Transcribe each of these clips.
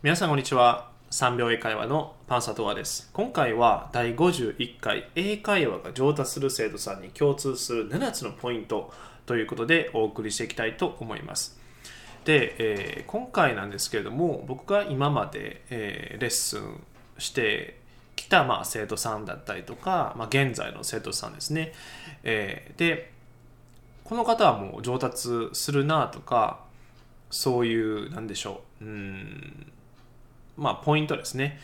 皆さんこんにちは。3秒英会話のパンサトワです。今回は第51回英会話が上達する生徒さんに共通する7つのポイントということでお送りしていきたいと思います。で、えー、今回なんですけれども僕が今まで、えー、レッスンしてきた、まあ、生徒さんだったりとか、まあ、現在の生徒さんですね、えー、でこの方はもう上達するなとかそういうなんでしょう。うん。まあポイントですね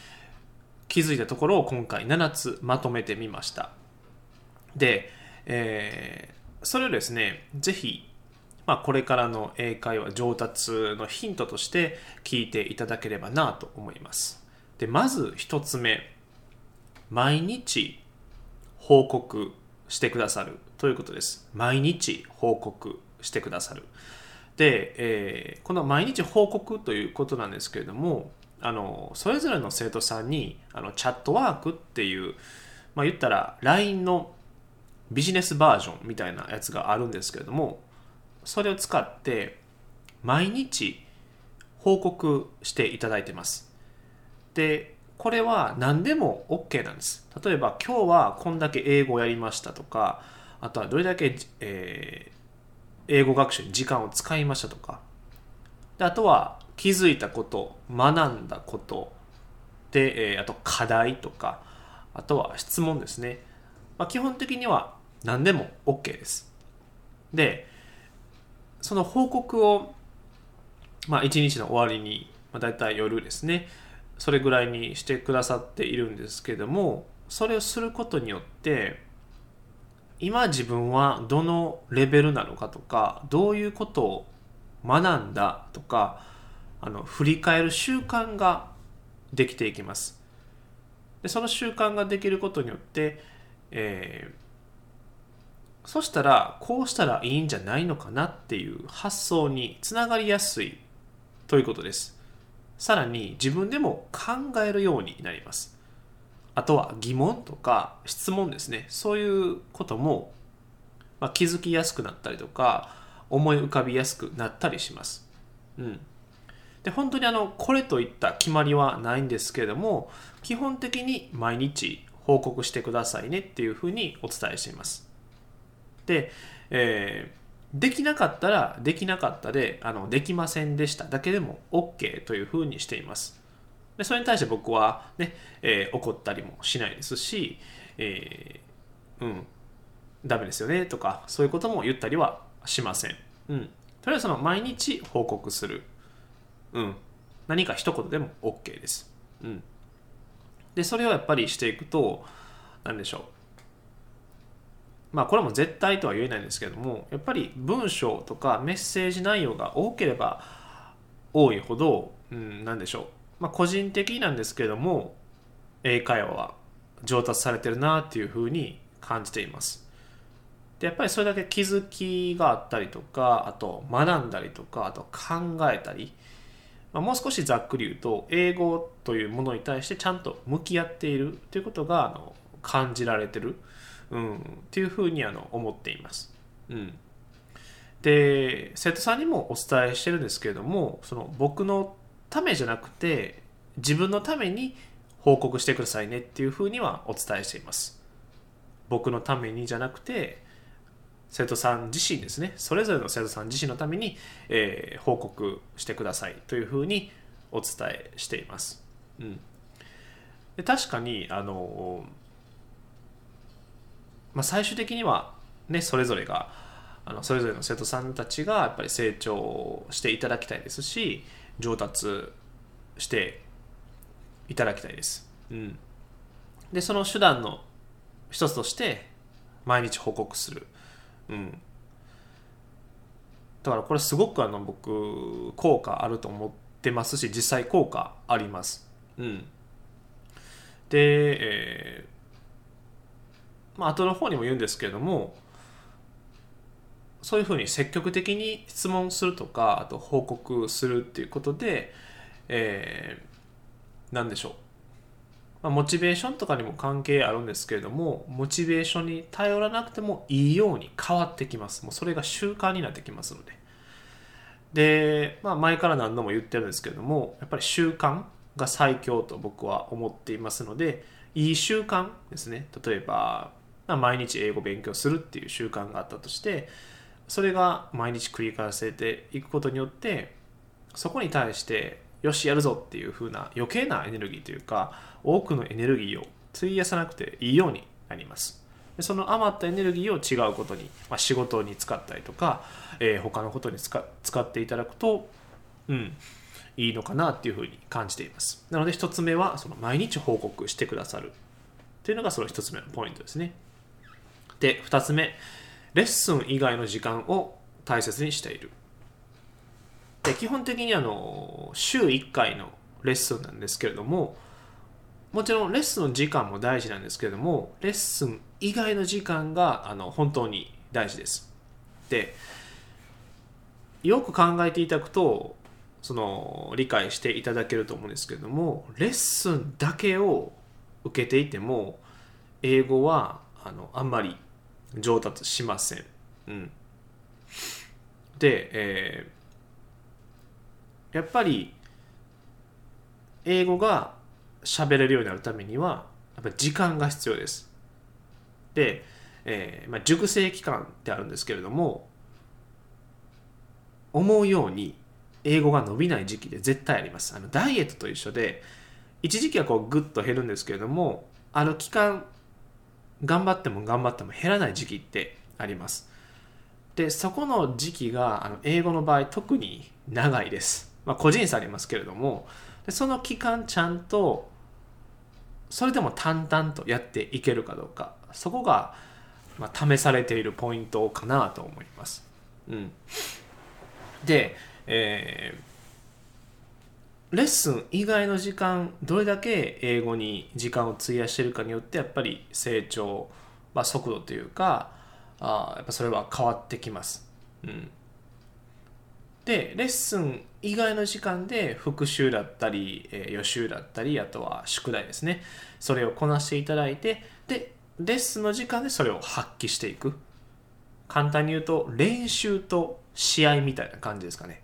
気づいたところを今回7つまとめてみましたで、えー、それをですねぜひまあ、これからの英会話上達のヒントとして聞いていただければなと思います。で、まず一つ目。毎日報告してくださるということです。毎日報告してくださる。で、えー、この毎日報告ということなんですけれども、あのそれぞれの生徒さんにあのチャットワークっていう、まあ、言ったら LINE のビジネスバージョンみたいなやつがあるんですけれどもそれを使って毎日報告していただいてます。でこれは何でも OK なんです。例えば今日はこんだけ英語をやりましたとかあとはどれだけ、えー、英語学習に時間を使いましたとか。であとは気づいたこと学んだことで、えー、あと課題とかあとは質問ですね、まあ、基本的には何でも OK です。でその報告を、まあ、一日の終わりに、まあ、大体夜ですね。それぐらいにしてくださっているんですけどもそれをすることによって今自分はどのレベルなのかとかどういうことを学んだとかあの振り返る習慣ができていきます。でその習慣ができることによって、えー、そしたらこうしたらいいんじゃないのかなっていう発想につながりやすいということです。さらに自分でも考えるようになります。あとは疑問とか質問ですね。そういうことも、ま、気づきやすくなったりとか思い浮かびやすくなったりします。うん。で本当にあのこれといった決まりはないんですけれども基本的に毎日報告してくださいねっていうふうにお伝えしています。で、えー、できなかったらできなかったであのできませんでした。だけでも OK というふうにしています。でそれに対して僕はね、えー、怒ったりもしないですし、えー、うんダメですよねとかそういうことも言ったりはしません、うん、とりあえずその毎日報告する。うん、何か一言でも OK です。うん、でそれをやっぱりしていくと何でしょうまあこれも絶対とは言えないんですけどもやっぱり文章とかメッセージ内容が多ければ多いほど、うん、何でしょう、まあ、個人的なんですけども英会話は上達されてるなっていうふうに感じています。でやっぱりそれだけ気づきがあったりとかあと学んだりとかあと考えたりま、もう少しざっくり言うと英語というものに対してちゃんと向き合っているということがあの感じられてる、うん、っていうふうにあの思っています。うん、で生徒さんにもお伝えしてるんですけれどもその僕のためじゃなくて自分のために報告してくださいねっていうふうにはお伝えしています。僕のためにじゃなくて生徒さん自身ですねそれぞれの生徒さん自身のために、えー、報告してくださいというふうにお伝えしています。うん、で確かにあの、まあ、最終的には、ね、それぞれがあのそれぞれの生徒さんたちがやっぱり成長していただきたいですし上達していただきたいです。うん、でその手段の一つとして毎日報告するうん。だからこれすごくあの僕効果あると思ってますし実際効果あります。うん。で、えー、まあ後の方にも言うんですけれどもそういうふうに積極的に質問するとかあと報告するっていうことで、えー、何でしょうまあ、モチベーションとかにも関係あるんですけれどもモチベーションに頼らなくてもいいように変わってきます。もうそれが習慣になってきますので。で、まあ、前から何度も言ってるんですけれどもやっぱり習慣が最強と僕は思っていますのでいい習慣ですね。例えば、まあ、毎日英語勉強するっていう習慣があったとしてそれが毎日繰り返せていくことによってそこに対してよしやるぞっていう風な余計なエネルギーというか多くのエネルギーを費やさなくていいようになります。でその余ったエネルギーを違うことに、まあ、仕事に使ったりとか、えー、他のことに使っていただくと、うん、いいのかなっていうふうに感じています。なので1つ目はその毎日報告してくださるっていうのがその1つ目のポイントですね。で2つ目レッスン以外の時間を大切にしている。で基本的にあの週1回のレッスンなんですけれどももちろんレッスンの時間も大事なんですけれどもレッスン以外の時間があの本当に大事です。でよく考えていただくとその理解していただけると思うんですけれどもレッスンだけを受けていても英語はあのあんまり上達しません、うん、で、え、やっぱり英語が喋れるようになるためにはやっぱ時間が必要です。で、えーまあ、熟成期間ってあるんですけれども思うように英語が伸びない時期で絶対あります。あのダイエットと一緒で一時期はこうグッと減るんですけれどもあの期間頑張っても頑張っても減らない時期ってあります。でそこの時期があの英語の場合特に長いです。まあ、個人差ありますけれどもでその期間ちゃんとそれでも淡々とやっていけるかどうかそこが、まあ、試されているポイントかなと思います。うん、で、えー、レッスン以外の時間どれだけ英語に時間を費やしているかによってやっぱり成長、まあ、速度というかあやっぱそれは変わってきます。うんでレッスン以外の時間で復習だったり、えー、予習だったりあとは宿題ですね。それをこなしていただいてでレッスンの時間でそれを発揮していく。簡単に言うと練習と試合みたいな感じですかね。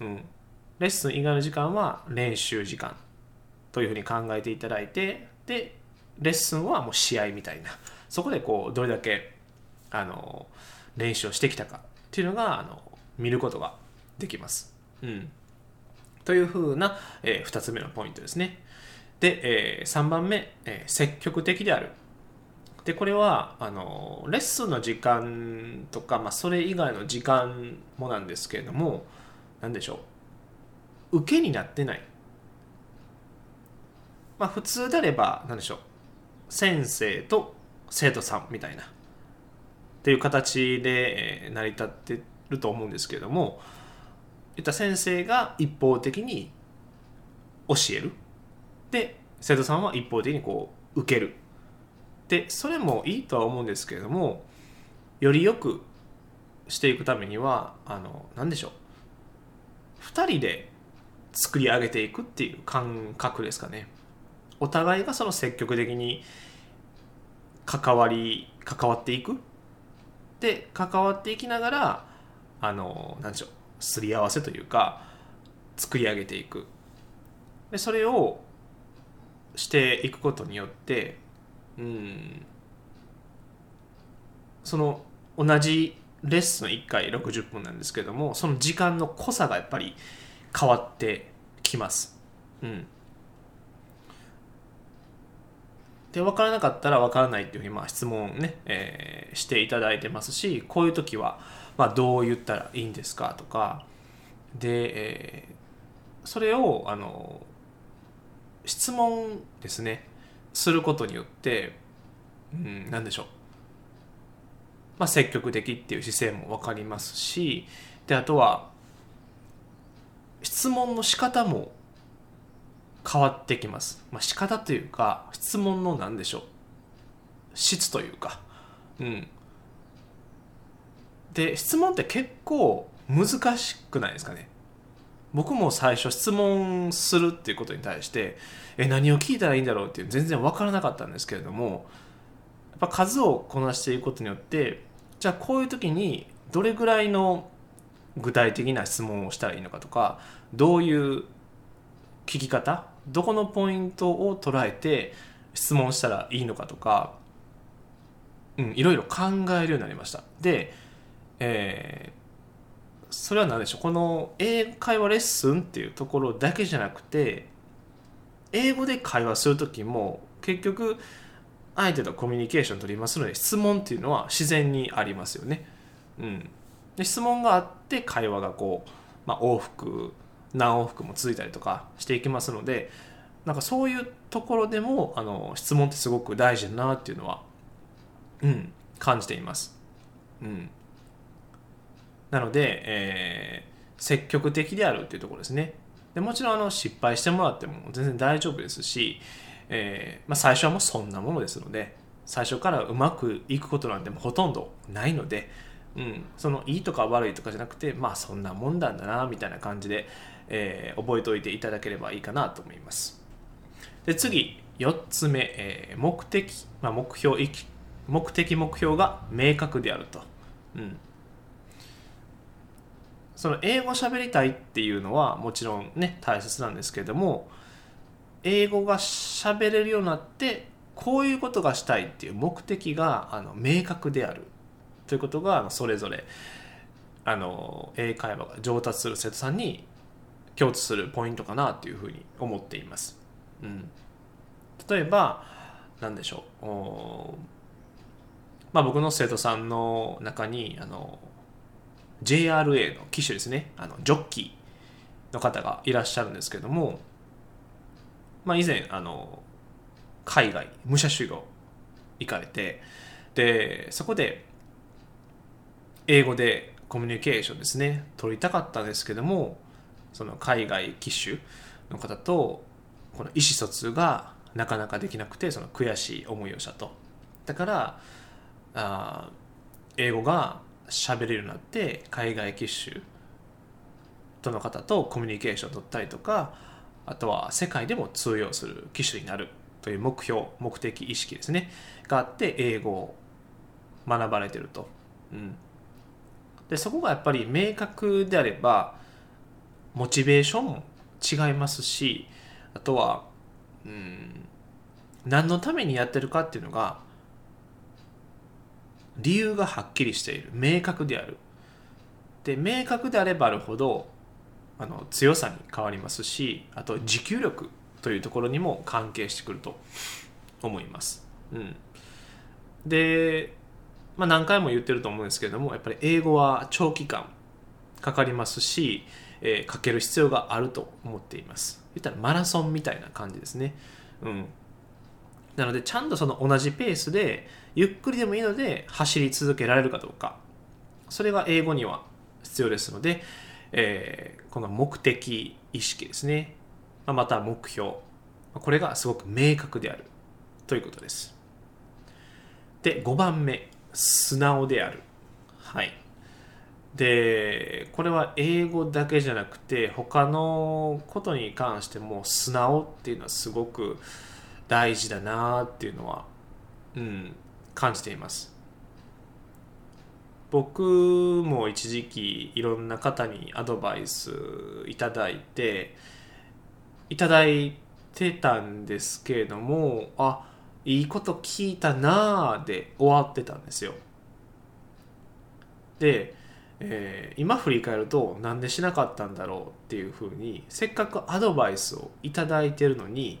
うん。レッスン以外の時間は練習時間というふうに考えていただいてでレッスンはもう試合みたいな。そこでこうどれだけあの練習をしてきたかっていうのがあの見ることができます。うん、というふうな、えー、2つ目のポイントですね。で、えー、3番目、えー、積極的である。でこれはあのレッスンの時間とか、まあ、それ以外の時間もなんですけれども何でしょう受けになってない。まあ普通であれば何でしょう先生と生徒さんみたいなっていう形で成り立ってると思うんですけれども言った先生が一方的に教える。で生徒さんは一方的にこう受ける。でそれもいいとは思うんですけれどもよりよくしていくためにはあの何でしょう。2人で作り上げていくっていう感覚ですかね。お互いがその積極的に関わり関わっていく。で関わっていきながらあの何でしょう。すり合わせというか作り上げていくでそれをしていくことによってうんその同じレッスン1回60分なんですけどもその時間の濃さがやっぱり変わってきます。うん、で分からなかったら分からないっていうふうにまあ質問ね、えー、していただいてますしこういう時はまあ、どう言ったらいいんですかとかで、えー、それをあの質問ですね。することによって、うん、何でしょう、まあ、積極的っていう姿勢も分かりますしであとは質問の仕方も変わってきます、まあ、仕方というか質問の何でしょう。質というか、うん、で質問って結構難しくないですかね。僕も最初質問するっていうことに対してえ何を聞いたらいいんだろうっていう全然分からなかったんですけれどもやっぱ数をこなしていくことによってじゃあこういう時にどれぐらいの具体的な質問をしたらいいのかとかどういう聞き方どこのポイントを捉えて質問したらいいのかとか、うん、いろいろ考えるようになりました。で、えー、それは何でしょう？この英会話レッスンっていうところだけじゃなくて英語で会話する時も結局相手とコミュニケーション取りますので質問っていうのは自然にありますよね。うん、で質問があって会話がこう、まあ、往復何往復も続いたりとかしていきますのでなんかそういうところでもあの質問ってすごく大事だなっていうのは、うん、感じています。うん、なので、えー、積極的であるっていうところですね。でもちろんあの失敗してもらっても全然大丈夫ですし、えーまあ、最初はもうそんなものですので最初からうまくいくことなんてもほとんどないので、うん、そのいいとか悪いとかじゃなくてまあそんなもんなんだなみたいな感じで、えー、覚えておいていただければいいかなと思います。で次4つ目、えー、目的、まあ、目標目的目標が明確であると、うん、その英語喋りたいっていうのはもちろんね大切なんですけれども英語が喋れるようになってこういうことがしたいっていう目的があの明確である。ということがそれぞれあの英会話が上達する生徒さんに共通するポイントかなというふうに思っています。うん、例えば何でしょう。まあ、僕の生徒さんの中にあの JRA の機種ですね。あのジョッキーの方がいらっしゃるんですけどもまあ、以前あの海外武者修行行かれてでそこで英語でコミュニケーションですね取りたかったんですけどもその海外機種の方とこの意思疎通がなかなかできなくてその悔しい思いをしたと。だからあ英語が喋れるようになって海外機種との方とコミュニケーションを取ったりとかあとは世界でも通用する機種になるという目標目的意識ですね。があって英語を学ばれてると、うん、でそこがやっぱり明確であればモチベーション違いますしあとは、うん、何のためにやってるかっていうのが理由がはっきりしている。明確である。で明確であればあるほどあの強さに変わりますしあと持久力というところにも関係してくると思います。うん、で、まあ、何回も言ってると思うんですけれどもやっぱり英語は長期間かかりますし、えー、かける必要があると思っています。言ったらマラソンみたいな感じですね。うん、なのでちゃんとその同じペースでゆっくりでもいいので走り続けられるかどうか。それが英語には必要ですので、えー、この目的意識ですね、ままた目標。これがすごく明確であるということです。で5番目。素直である。はい。でこれは英語だけじゃなくて他のことに関しても素直っていうのはすごく大事だなっていうのは、うん、感じています。僕も一時期いろんな方にアドバイスいただいていただいてたんですけれどもあいいこと聞いたなあで終わってたんですよ。で、えー、今振り返るとなんでしなかったんだろうっていうふうにせっかくアドバイスをいただいてるのに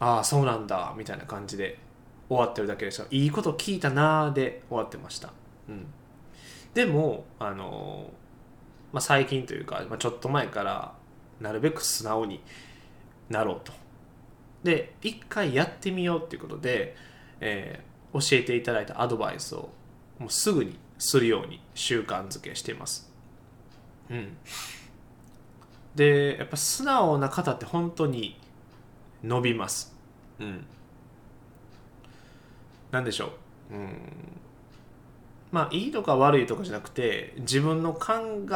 ああそうなんだみたいな感じで終わってるだけでした。いいこと聞いたなーで終わってました、うん、でもあのまあ、最近というか、まあ、ちょっと前からなるべく素直になろうと。で一回やってみようっていうことで、えー、教えていただいたアドバイスをもうすぐにするように習慣づけしています。うん。でやっぱ素直な方って本当に伸びます。うん。何でしょう、うん、まあいいとか悪いとかじゃなくて自分の考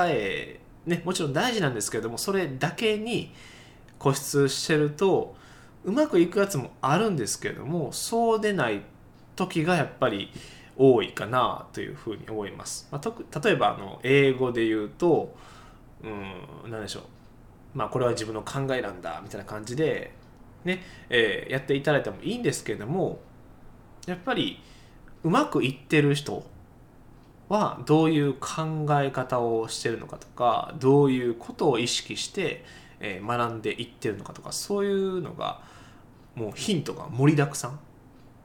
えねもちろん大事なんですけれどもそれだけに固執してるとうまくいくやつもあるんですけれどもそうでない時がやっぱり多いかなというふうに思います。まあ、例えばあの英語で言うと、うん、何でしょう。まあこれは自分の考えなんだみたいな感じで、ね、えーやっていただいてもいいんですけれども、やっぱりうまくいってる人はどういう考え方をしてるのかとか、どういうことを意識して、学んでいってるのかとか、そういうのがもうヒントが盛りだくさん。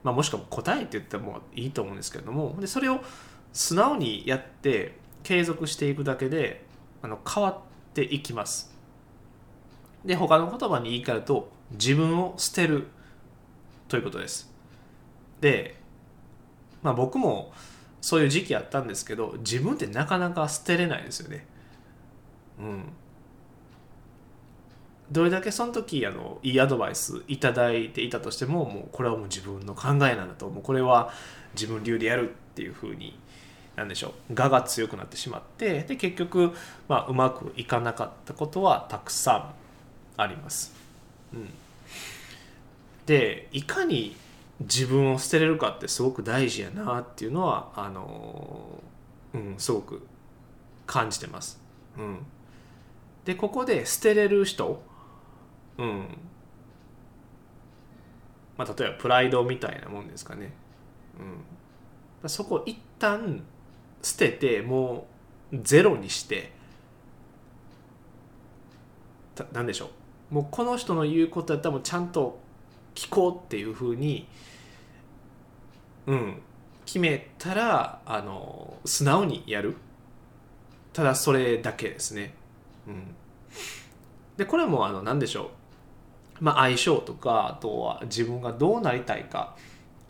まあ、もしくは答えって言ってもいいと思うんですけれどもでそれを素直にやって継続していくだけであの変わっていきます。で他の言葉に言い換えると自分を捨てるということです。で、まあ、僕もそういう時期あったんですけど自分ってなかなか捨てれないですよね。うん。どれだけその時あのいいアドバイスいただいていたとしてももうこれはもう自分の考えなんだともうこれは自分流でやるっていうふうになんでしょう我が強くなってしまってで結局、まあ、うまくいかなかったことはたくさんあります。うん、でいかに自分を捨てれるかってすごく大事やなっていうのはあの、うん、すごく感じてます。うん、でここで捨てれる人うん。まあ、例えばプライドみたいなもんですかね、うん、そこ一旦捨ててもうゼロにしてたなんでしょう。もうこの人の言うことやったらもうちゃんと聞こうっていうふうにうん。決めたらあの素直にやる。ただそれだけですね。うん。でこれはもあの何でしょう。まあ、相性とかあとは自分がどうなりたいか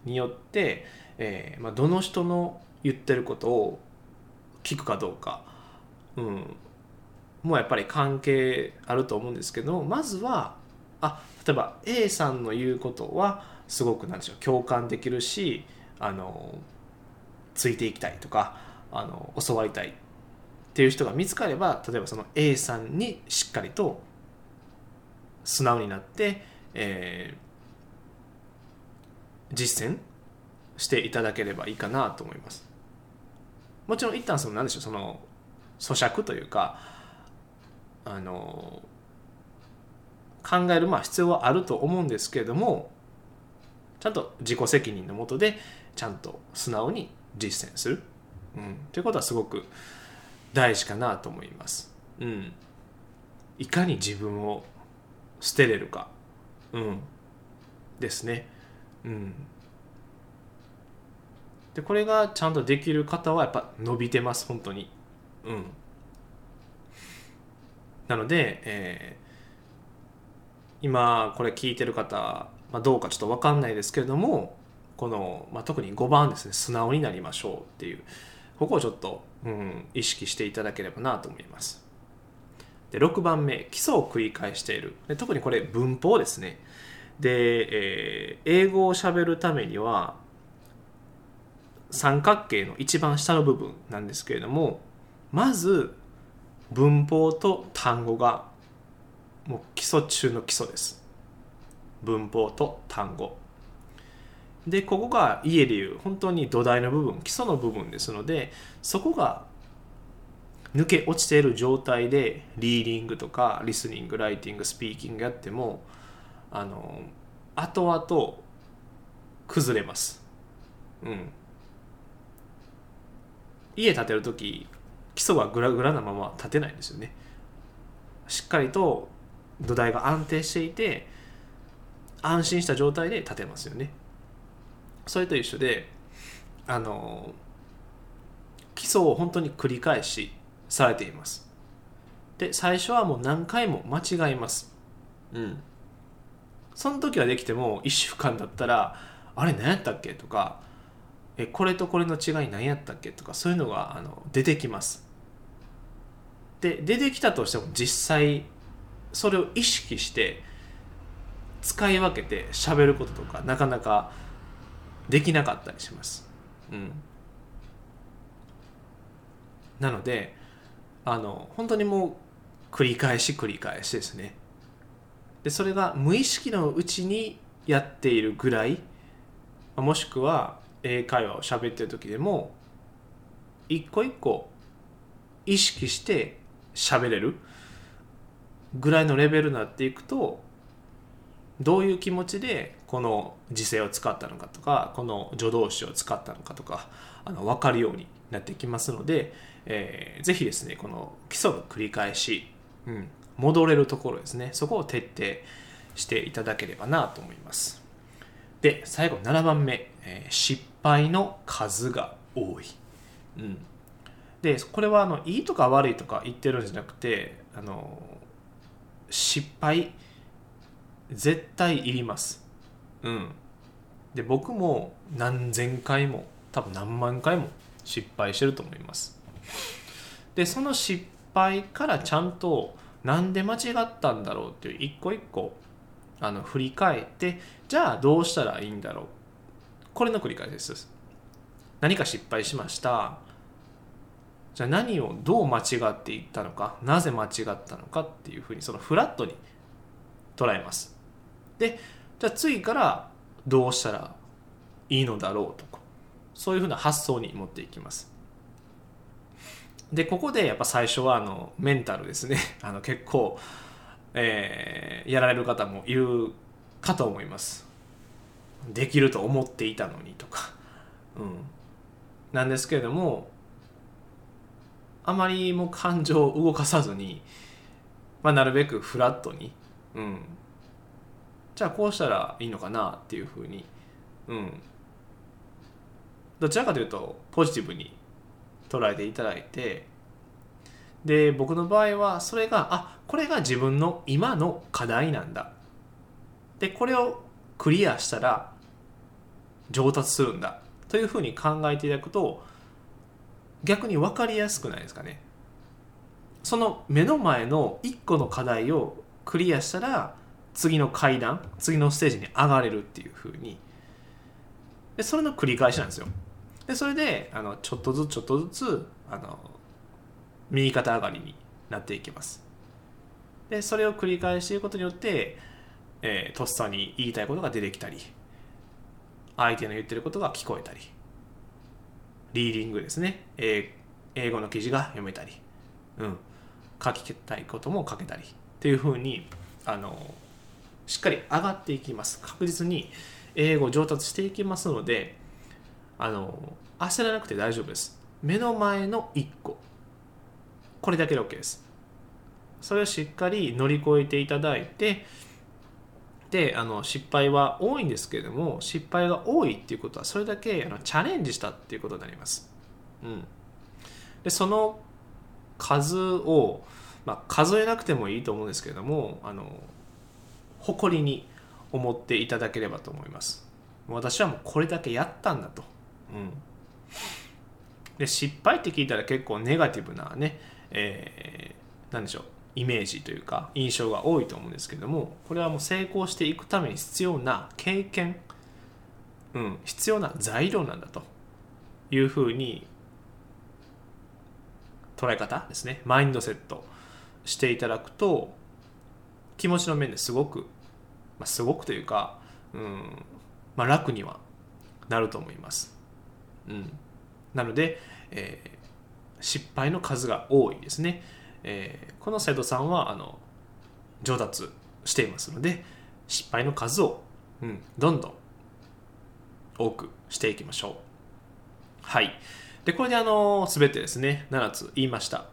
によって、えーまあ、どの人の言ってることを聞くかどうか、うん、もうやっぱり関係あると思うんですけどまずはあ例えば A さんの言うことはすごくなんでしょう共感できるしあのついていきたいとかあの教わりたいっていう人が見つかれば例えばその A さんにしっかりと素直になって、えー実践していただければいいかなと思います。もちろん一旦その何でしょうその咀嚼というかあの考えるまあ必要はあると思うんですけれどもちゃんと自己責任のもとでちゃんと素直に実践する、うん、ということはすごく大事かなと思います、うん、いかに自分を捨てれるか、うん、ですね。うん、でこれがちゃんとできる方はやっぱ伸びてます本当に。うん、なので、えー今これ聞いてる方、まあ、どうかちょっと分かんないですけれどもこの、まあ、特に5番ですね素直になりましょうっていうここをちょっと、うん、意識していただければなと思います。で6番目基礎を繰り返している。で特にこれ文法ですね。で、えー英語をしゃべるためには三角形の一番下の部分なんですけれどもまず文法と単語がもう基礎中の基礎です。文法と単語。でここが家でいう本当に土台の部分基礎の部分ですのでそこが抜け落ちている状態でリーディングとかリスニングライティングスピーキングやってもあの後々崩れます。うん。家建てる時基礎がグラグラなまま建てないんですよね。しっかりと土台が安定していて安心した状態で建てますよね。それと一緒であの基礎を本当に繰り返しされています。で最初はもう何回も間違います。うん。その時はできても1週間だったらあれ何やったっけとかえこれとこれの違い何やったっけとかそういうのがあの出てきます。で出てきたとしても実際それを意識して使い分けて喋ることとかなかなかできなかったりします。うん。なのであの本当にもう繰り返し繰り返しですね。でそれが無意識のうちにやっているぐらいもしくは英会話を喋ってる時でも一個一個意識して喋れるぐらいのレベルになっていくとどういう気持ちでこの時勢を使ったのかとかこの助動詞を使ったのかとかあの分かるようになってきますので、えー、ぜひですねこの基礎の繰り返し、うん、戻れるところですね。そこを徹底していただければなと思います。で最後7番目、えー、失敗の数が多い、うん、でこれはあのいいとか悪いとか言ってるんじゃなくてあの失敗絶対いります。うん。で僕も何千回も多分何万回も失敗してると思います。でその失敗からちゃんとなんで間違ったんだろうっていう一個一個あの振り返ってじゃあどうしたらいいんだろう。これの繰り返しです。何か失敗しました。じゃあ何をどう間違っていったのかなぜ間違ったのかっていうふうにそのフラットに捉えます。でじゃあ次からどうしたらいいのだろうとかそういうふうな発想に持っていきます。でここでやっぱ最初はあのメンタルですね。あの結構、えー、やられる方もいるかと思います。できると思っていたのにとか、うん、なんですけれどもあまりも感情を動かさずに、まあ、なるべくフラットに、うん、じゃあこうしたらいいのかなっていうふうに、うん、どちらかというとポジティブに捉えていただいてで僕の場合はそれがあこれが自分の今の課題なんだ。でこれをクリアしたら上達するんだ。というふうに考えていただくと逆に分かりやすくないですかね。その目の前の1個の課題をクリアしたら次の階段次のステージに上がれるっていうふうに。でそれの繰り返しなんですよ。でそれであのちょっとずつちょっとずつあの右肩上がりになっていきます。でそれを繰り返していくことによって、えー、とっさに言いたいことが出てきたり相手の言ってることが聞こえたりリーディングですね、えー、英語の記事が読めたり、うん、書きたいことも書けたりっていうふうにあのしっかり上がっていきます。確実に英語上達していきますのであの焦らなくて大丈夫です。目の前の1個。これだけで OK です。それをしっかり乗り越えていただいてであの失敗は多いんですけれども失敗が多いっていうことはそれだけあのチャレンジしたっていうことになります、うん、でその数を、まあ、数えなくてもいいと思うんですけれどもあの誇りに思っていただければと思います。私はもうこれだけやったんだと。うんで失敗って聞いたら結構ネガティブなね、えー、何でしょうイメージというか印象が多いと思うんですけどもこれはもう成功していくために必要な経験、うん、必要な材料なんだというふうに捉え方ですねマインドセットしていただくと気持ちの面ですごく、まあ、すごくというか、うんまあ、楽にはなると思います。うん、なので、えー、失敗の数が多いですね、えー、この生徒さんはあの上達していますので失敗の数を、うん、どんどん多くしていきましょう。はい。でこれであの全てですね7つ言いました。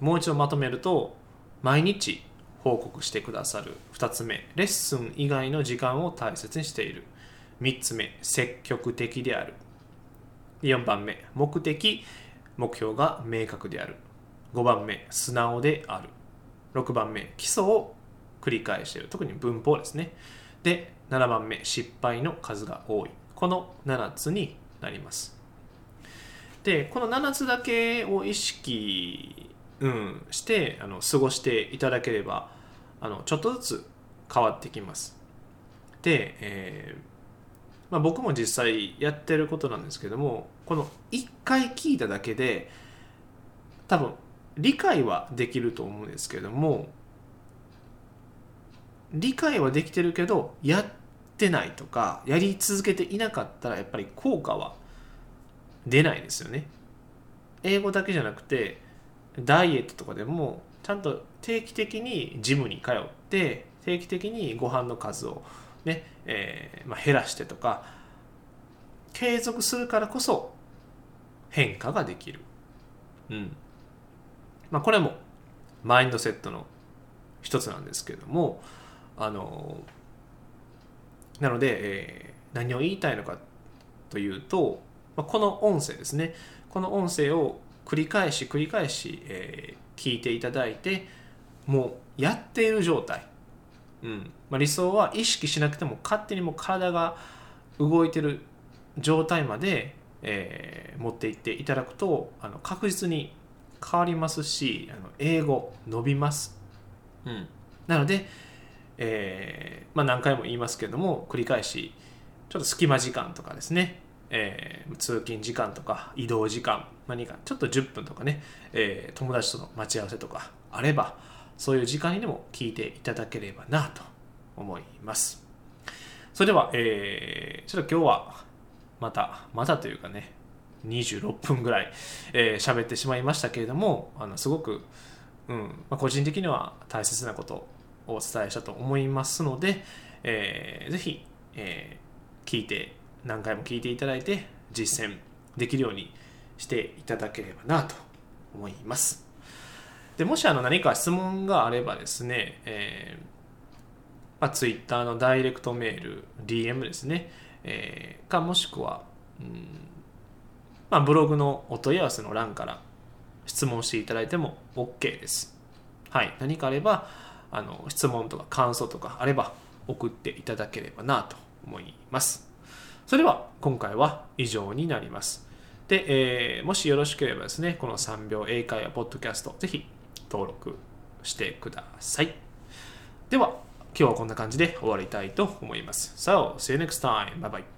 もう一度まとめると毎日報告してくださる2つ目レッスン以外の時間を大切にしている。3つ目積極的である。4番目。目的目標が明確である。5番目素直である。6番目基礎を繰り返している。特に文法ですね。で7番目失敗の数が多い。この7つになります。でこの7つだけを意識、うん、してあの過ごしていただければあのちょっとずつ変わってきます。で、えーまあ、僕も実際やってることなんですけどもこの1回聞いただけで多分理解はできると思うんですけども理解はできてるけどやってないとかやり続けていなかったらやっぱり効果は出ないですよね。英語だけじゃなくてダイエットとかでもちゃんと定期的にジムに通って定期的にご飯の数をね、えーまあ、減らしてとか継続するからこそ変化ができる。うん。まあ、これもマインドセットの一つなんですけれどもあのなので、えー、何を言いたいのかというと、まあ、この音声ですね。この音声を繰り返し繰り返し、えー、聞いていただいてもうやっている状態、うん。まあ、理想は意識しなくても勝手にもう体が動いてる状態まで、えー、持っていっていただくとあの確実に変わりますしあの英語伸びます、うん、なので、えーまあ、何回も言いますけれども繰り返しちょっと隙間時間とかですね、えー、通勤時間とか移動時間何かちょっと10分とかね、えー、友達との待ち合わせとかあればそういう時間にでも聞いていただければなと思いますそれでは、えー、ちょっと今日はまたまたというかね26分ぐらい喋、えー、ってしまいましたけれどもあのすごく、うんまあ、個人的には大切なことをお伝えしたと思いますので、えー、ぜひ、えー、聞いて何回も聞いていただいて実践できるようにしていただければなと思います。でもしあの何か質問があればですね、えーまあ、Twitter のダイレクトメール、DM ですね、えー、かもしくは、うんまあ、ブログのお問い合わせの欄から質問していただいても OK です。はい、何かあればあの質問とか感想とかあれば送っていただければなと思います。それでは今回は以上になります。で、えー、もしよろしければですね、この3秒英会話ポッドキャスト、ぜひ登録してください。では、今日はこんな感じで終わりたいと思います。So, see you next time. Bye bye.